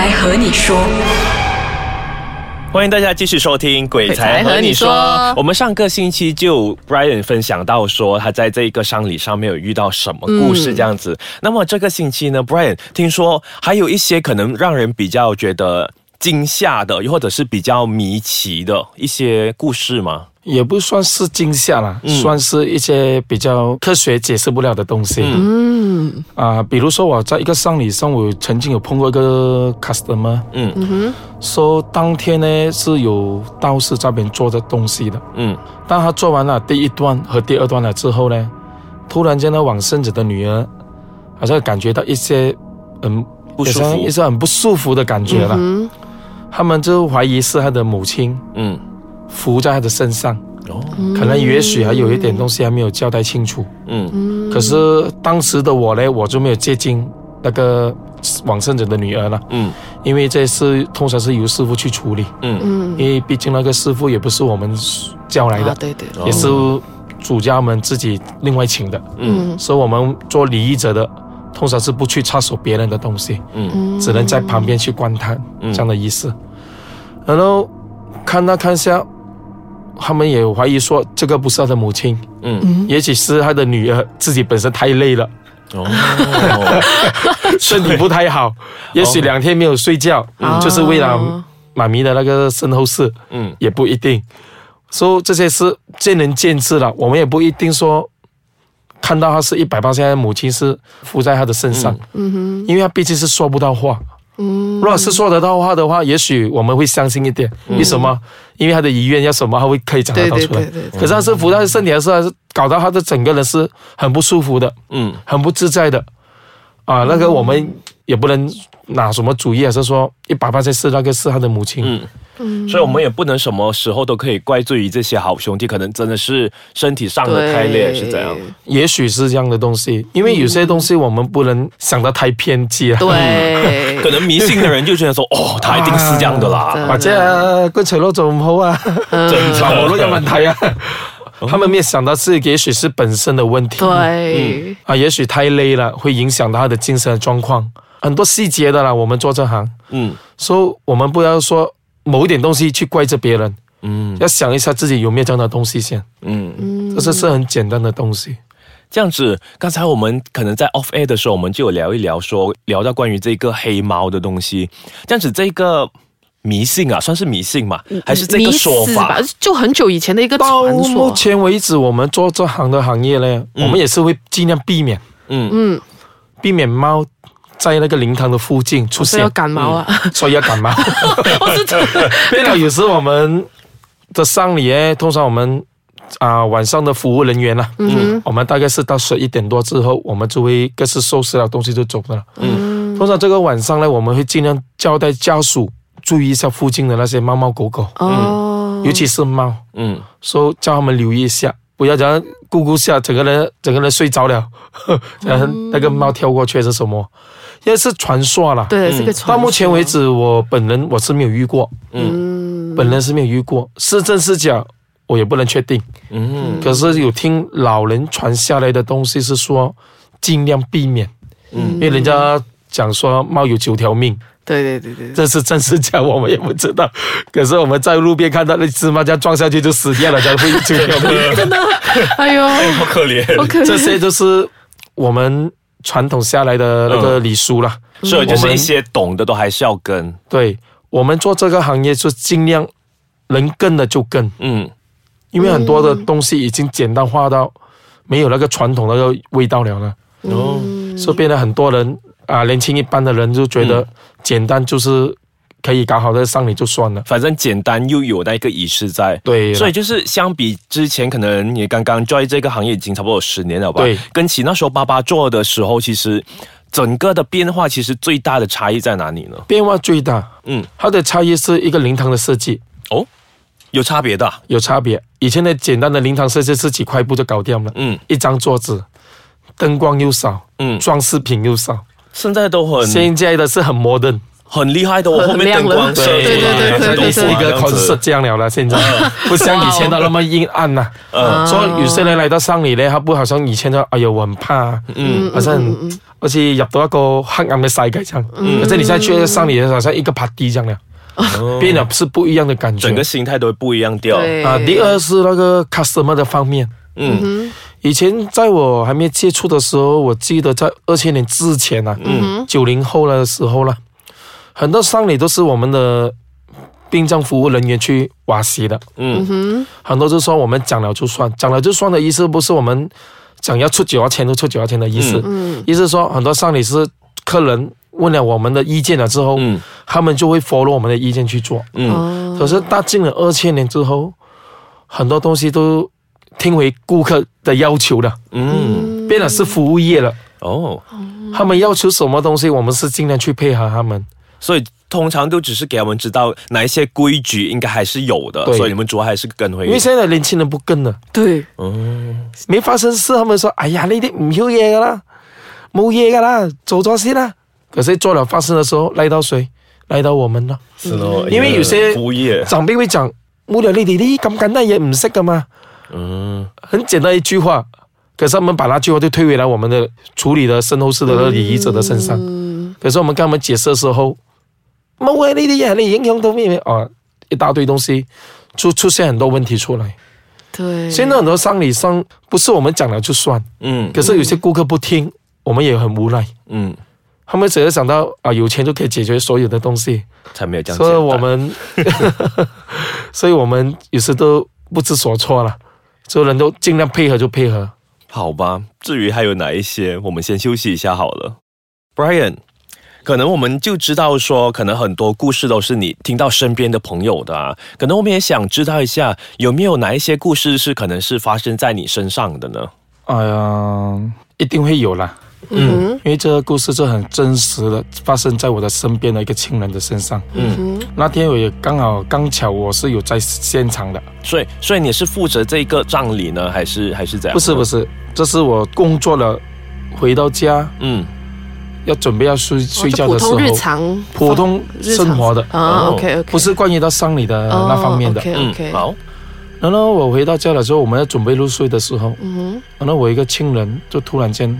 来和你说，欢迎大家继续收听《鬼才和你说》。我们上个星期就 Brian 分享到说，他在这一个丧礼上面有遇到什么故事这样子。那么这个星期呢，Brian 听说还有一些可能让人比较觉得惊吓的，又或者是比较迷奇的一些故事吗？也不算是惊吓啦，算是一些比较科学解释不了的东西。嗯，啊，比如说我在一个丧礼上，我曾经有碰过一个 customer，嗯，说当天呢是有道士那边做的东西的，嗯，但他做完了第一段和第二段了之后呢，突然间呢，往生子的女儿好像感觉到一些很不舒服，一些很不舒服的感觉了，他们就怀疑是他的母亲，嗯。伏在他的身上，哦，可能也许还有一点东西还没有交代清楚，嗯，可是当时的我呢，我就没有接近那个往生者的女儿了，嗯，因为这事通常是由师傅去处理，嗯嗯，因为毕竟那个师傅也不是我们叫来的，对对，也是主家们自己另外请的，嗯，以我们做礼仪者的，通常是不去插手别人的东西，嗯，只能在旁边去观看这样的仪式，然后看那看下。他们也怀疑说这个不是他的母亲，嗯，也许是他的女儿自己本身太累了，哦，身体不太好，也许两天没有睡觉，就是为了满咪的那个身后事，嗯，也不一定。说这些事见仁见智了，我们也不一定说看到他是一百八，现在母亲是附在他的身上，嗯哼，因为他毕竟是说不到话。嗯，罗老师说得到话的话，也许我们会相信一点。为什么？因为他的遗愿要什么，他会可以讲得到出来。可是，他是，但是，身体还是搞到他的整个人是很不舒服的，嗯，很不自在的，啊，那个我们也不能拿什么主意，还是说，一百八十四那个是他的母亲，嗯。所以，我们也不能什么时候都可以怪罪于这些好兄弟，可能真的是身体上的开裂是这样，也许是这样的东西。因为有些东西我们不能想的太偏激啊。对，可能迷信的人就觉得说，哦，他一定是这样的啦，把这骨脆弱怎么好啊，正常我都有问题啊。他们没有想到是，也许是本身的问题。对，啊，也许太累了，会影响到他的精神状况，很多细节的啦。我们做这行，嗯，所以我们不要说。某一点东西去怪着别人，嗯，要想一下自己有没有这样的东西先，嗯嗯，这是是很简单的东西。这样子，刚才我们可能在 off air 的时候，我们就有聊一聊，说聊到关于这个黑猫的东西，这样子这个迷信啊，算是迷信嘛，还是这个说法？就很久以前的一个传到目前为止，我们做这行的行业呢，我们也是会尽量避免，嗯嗯，避免猫。在那个灵堂的附近出现，所以要感冒啊！所以要感冒。我了，有时我们的丧礼通常我们啊晚上的服务人员啊，嗯，我们大概是到十一点多之后，我们就会各自收拾了东西就走了。嗯，通常这个晚上呢，我们会尽量交代家属注意一下附近的那些猫猫狗狗，嗯，尤其是猫，嗯，说叫他们留意一下，不要这样咕咕下，整个人整个人睡着了，然 后那个猫跳过去是什么？这是传说了，对，是个传。到目前为止，我本人我是没有遇过，嗯，本人是没有遇过，是真是假，我也不能确定，嗯。可是有听老人传下来的东西是说，尽量避免，嗯，因为人家讲说猫有九条命，对对对对。这是真是假，我们也不知道。可是我们在路边看到那只猫这样撞下去就死掉了，才 会九条命。真的，哎呦，好可怜，好可怜，这些都是我们。传统下来的那个礼俗了，所以就是一些懂的都还是要跟。对，我们做这个行业就尽量能跟的就跟，嗯，因为很多的东西已经简单化到没有那个传统那个味道了呢。哦，所以变得很多人啊，年轻一般的人就觉得简单就是。可以搞好的上你就算了，反正简单又有那个仪式在。对，所以就是相比之前，可能你刚刚在这个行业已经差不多十年了吧？对，跟起那时候爸爸做的时候，其实整个的变化其实最大的差异在哪里呢？变化最大，嗯，它的差异是一个灵堂的设计哦，有差别的，有差别。以前的简单的灵堂设计是几块布就搞掉了，嗯，一张桌子，灯光又少，嗯，装饰品又少，现在都很，现在的是很 modern。很厉害的，我后面灯光，对对对对，已是一个 concert 这样了了，现在不像以前的那么阴暗呐。呃，所以有些人来到上里呢，他不好像以前的，哎呦，我很怕，嗯，好像，而且入到一个黑暗的世界上，嗯，而且你现在去上里，好像一个趴地这样了，变了是不一样的感觉，整个心态都会不一样掉。啊，第二是那个 customer 的方面，嗯，以前在我还没接触的时候，我记得在二千年之前啊，嗯，九零后的时候了。很多丧礼都是我们的殡葬服务人员去瓦西的，嗯哼，很多就说我们讲了就算，讲了就算的意思，不是我们讲要出九万钱就出九万钱的意思，嗯，意思说很多丧礼是客人问了我们的意见了之后，嗯，他们就会 follow 我们的意见去做，嗯，可是到进了二千年之后，很多东西都听回顾客的要求了，嗯，变了是服务业了，哦，他们要求什么东西，我们是尽量去配合他们。所以通常都只是给他们知道哪一些规矩应该还是有的，所以你们主要还是跟回，因为现在的年轻人不跟了，对，嗯，没发生事，他们说，哎呀呢啲唔要嘢噶啦，冇嘢噶啦，做咗先啦。可是做了发生的时候，赖到谁？赖到我们啦，是咯，因为有些长辈会讲，唔了你哋你咁简单嘢唔识噶嘛，嗯，很简单一句话，可是他们把那句话就推回来我们的处理的身后事的礼仪者的身上，可是我们跟他们解释的时候。某位你的眼里英雄都没有啊，一大堆东西，出出现很多问题出来。对，现在很多生理上不是我们讲了就算，嗯，可是有些顾客不听，我们也很无奈，嗯，他们只是想到啊，有钱就可以解决所有的东西，才没有讲。所以，我们，所以我们有时都不知所措了。所有人都尽量配合就配合，好吧。至于还有哪一些，我们先休息一下好了，Brian。可能我们就知道说，可能很多故事都是你听到身边的朋友的。可能我们也想知道一下，有没有哪一些故事是可能是发生在你身上的呢？哎呀，一定会有啦。嗯，因为这个故事是很真实的，发生在我的身边的一个亲人的身上。嗯，那天我也刚好刚巧我是有在现场的，所以所以你是负责这个葬礼呢，还是还是怎样？不是不是，这是我工作了，回到家。嗯。要准备要睡睡觉的时候，普通日常、普通生活的，OK OK，不是关于到丧礼的那方面的，嗯好。然后我回到家的时候，我们要准备入睡的时候，嗯然后我一个亲人就突然间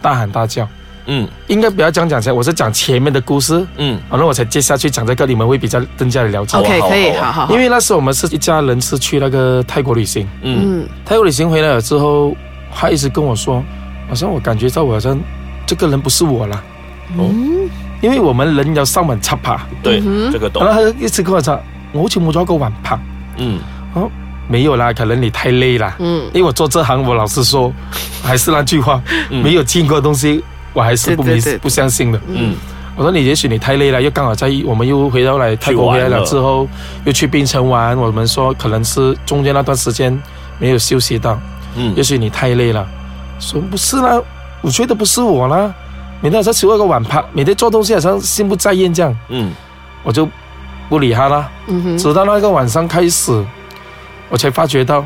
大喊大叫，嗯，应该不要讲讲来，我是讲前面的故事，嗯，然后我才接下去讲这个，你们会比较更加的了解，OK 可以，好好。因为那时候我们是一家人，是去那个泰国旅行，嗯，泰国旅行回来了之后，他一直跟我说，好像我感觉到我好像。这个人不是我了，嗯，因为我们人要上晚插爬，对，这个懂。然后他一直跟我讲，我就没抓过碗拍。嗯，哦，没有啦，可能你太累了，嗯，因为我做这行，我老实说，还是那句话，没有见过东西，我还是不没不相信的，嗯，我说你也许你太累了，又刚好在我们又回到来泰国回来了之后，又去槟城玩，我们说可能是中间那段时间没有休息到，嗯，也许你太累了，说不是啦。我觉得不是我啦，每天在吃那一个碗盘，每天做东西好像心不在焉这样。嗯，我就不理他啦。嗯哼。直到那个晚上开始，我才发觉到，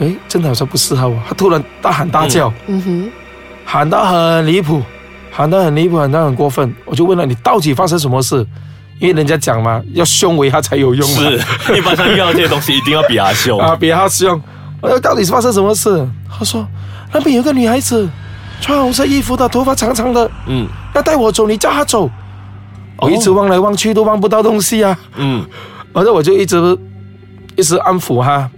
哎，真的好像不适合我。他突然大喊大叫，嗯哼，喊到很离谱，喊到很离谱，喊到很过分。我就问了你到底发生什么事？因为人家讲嘛，要凶为他才有用。是，一般上遇到这些东西，一定要比他凶 啊，比他凶。呃，到底是发生什么事？他说那边有个女孩子。穿红色衣服的，头发长长的，嗯，要带我走，你叫他走，我一直望来望去都望不到东西啊，嗯，反 正我就一直一直安抚他，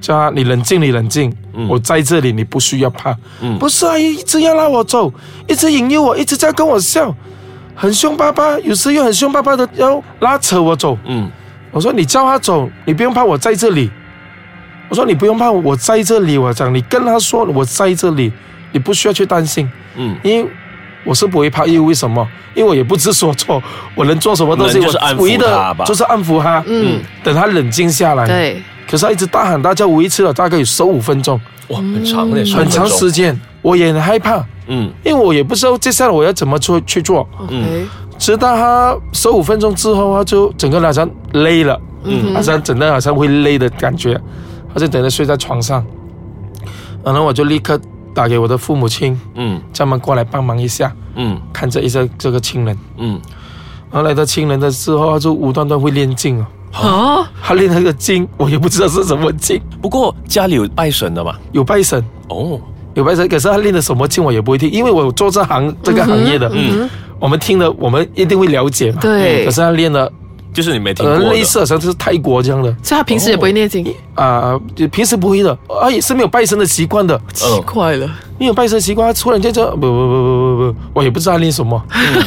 叫他你冷静，你冷静，我在这里，你不需要怕，嗯，不是啊，一直要拉我走，一直引诱我，一直在跟我笑，很凶巴巴，有时又很凶巴巴的要拉扯我走，嗯，我说你叫他走，你不用怕，我在这里，我说你不用怕，我在这里，我讲你跟他说我在这里。你不需要去担心，嗯，因为我是不会怕，因为为什么？因为我也不知所措，我能做什么东西？我唯一的就是安抚他嗯，等他冷静下来。对。可是他一直大喊大叫，维持了大概有十五分钟，哇，很长嘞，很长时间。我也很害怕，嗯，因为我也不知道接下来我要怎么做去做。嗯。直到他十五分钟之后，他就整个好像累了，嗯，好像整人好像会累的感觉，他就等着睡在床上，然后我就立刻。打给我的父母亲，嗯，叫他们过来帮忙一下，嗯，看这一下这个亲人，嗯，后来的亲人的时候就无端端会念经哦，啊，他念那个经，我也不知道是什么经，不过家里有拜神的嘛，有拜神，哦，有拜神，可是他念的什么经我也不会听，因为我做这行这个行业的，嗯，我们听了我们一定会了解嘛，对，可是他念了。就是你没听过的，类似好像是泰国这样的。以他平时也不会念经啊，平时不会的啊，也是没有拜神的习惯的，奇怪了。没有拜神习惯，突然间就不不不不不不，我也不知道念什么。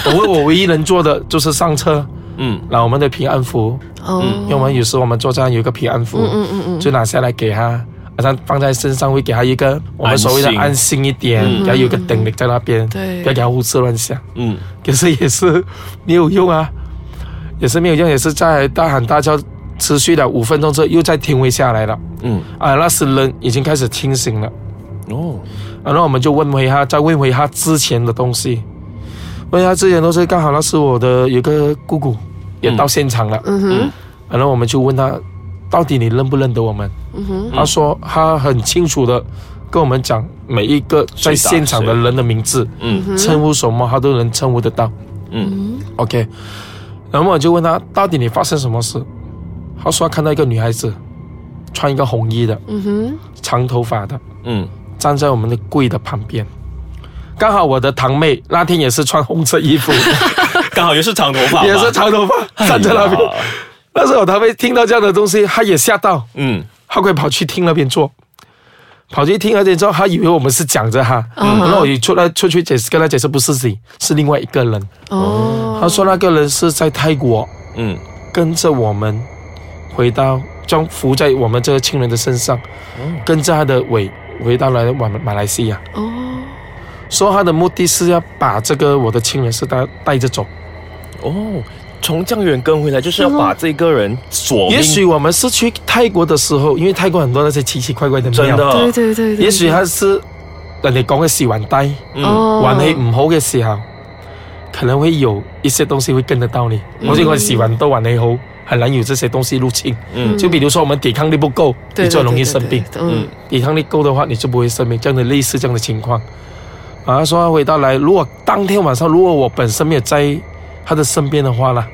等我唯一能做的就是上车，嗯，拿我们的平安符，嗯，因为我们有时我们坐样有一个平安符，嗯嗯嗯，就拿下来给他，像放在身上会给他一个我们所谓的安心一点，要有个等力在那边，对，不要胡思乱想，嗯，可是也是没有用啊。也是没有用，也是在大喊大叫，持续了五分钟之后，又再停回下来了。嗯，啊，那是人已经开始清醒了。哦，啊，那我们就问回他，再问回他之前的东西，问他之前东西，刚好那是我的一个姑姑也到现场了。嗯哼，然后我们就问他，到底你认不认得我们？嗯哼，他说他很清楚的跟我们讲每一个在现场的人的名字，嗯，称呼什么他都能称呼得到。嗯，OK。然后我就问他，到底你发生什么事？他说看到一个女孩子，穿一个红衣的，嗯哼，长头发的，嗯，站在我们的柜的旁边，刚好我的堂妹那天也是穿红色衣服，刚好也是长头发，也是长头发站在那边。那时候堂妹听到这样的东西，她也吓到，嗯，她快跑去厅那边坐。跑去听而且之后，他以为我们是讲着哈，然后我出来出去解释，跟他解释不是自己，是另外一个人。哦，他说那个人是在泰国，嗯，跟着我们回到将浮在我们这个亲人的身上，跟着他的尾回到了马马来西亚。哦，说他的目的是要把这个我的亲人是带带着走。哦。从江远跟回来就是要把这个人锁。也许我们是去泰国的时候，因为泰国很多那些奇奇怪怪的。真的。对对对。也许他是，人哋讲嘅完袋，嗯，运气唔好嘅时候，可能会有一些东西会跟得到你。我似我洗完都运气好，很难有这些东西入侵。嗯。就比如说我们抵抗力不够，你就容易生病。嗯。抵抗力够的话，你就不会生病。这样的类似这样的情况。啊，说回到来，如果当天晚上，如果我本身没有在他的身边的话啦，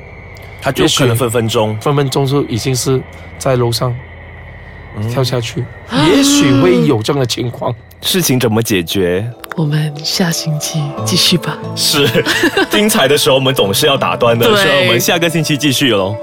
他就可能分分钟，分分钟就已经是在楼上跳下去，也许会有这样的情况。事情怎么解决？我们下星期继续吧。是，精彩的时候我们总是要打断的。对，我们下个星期继续喽。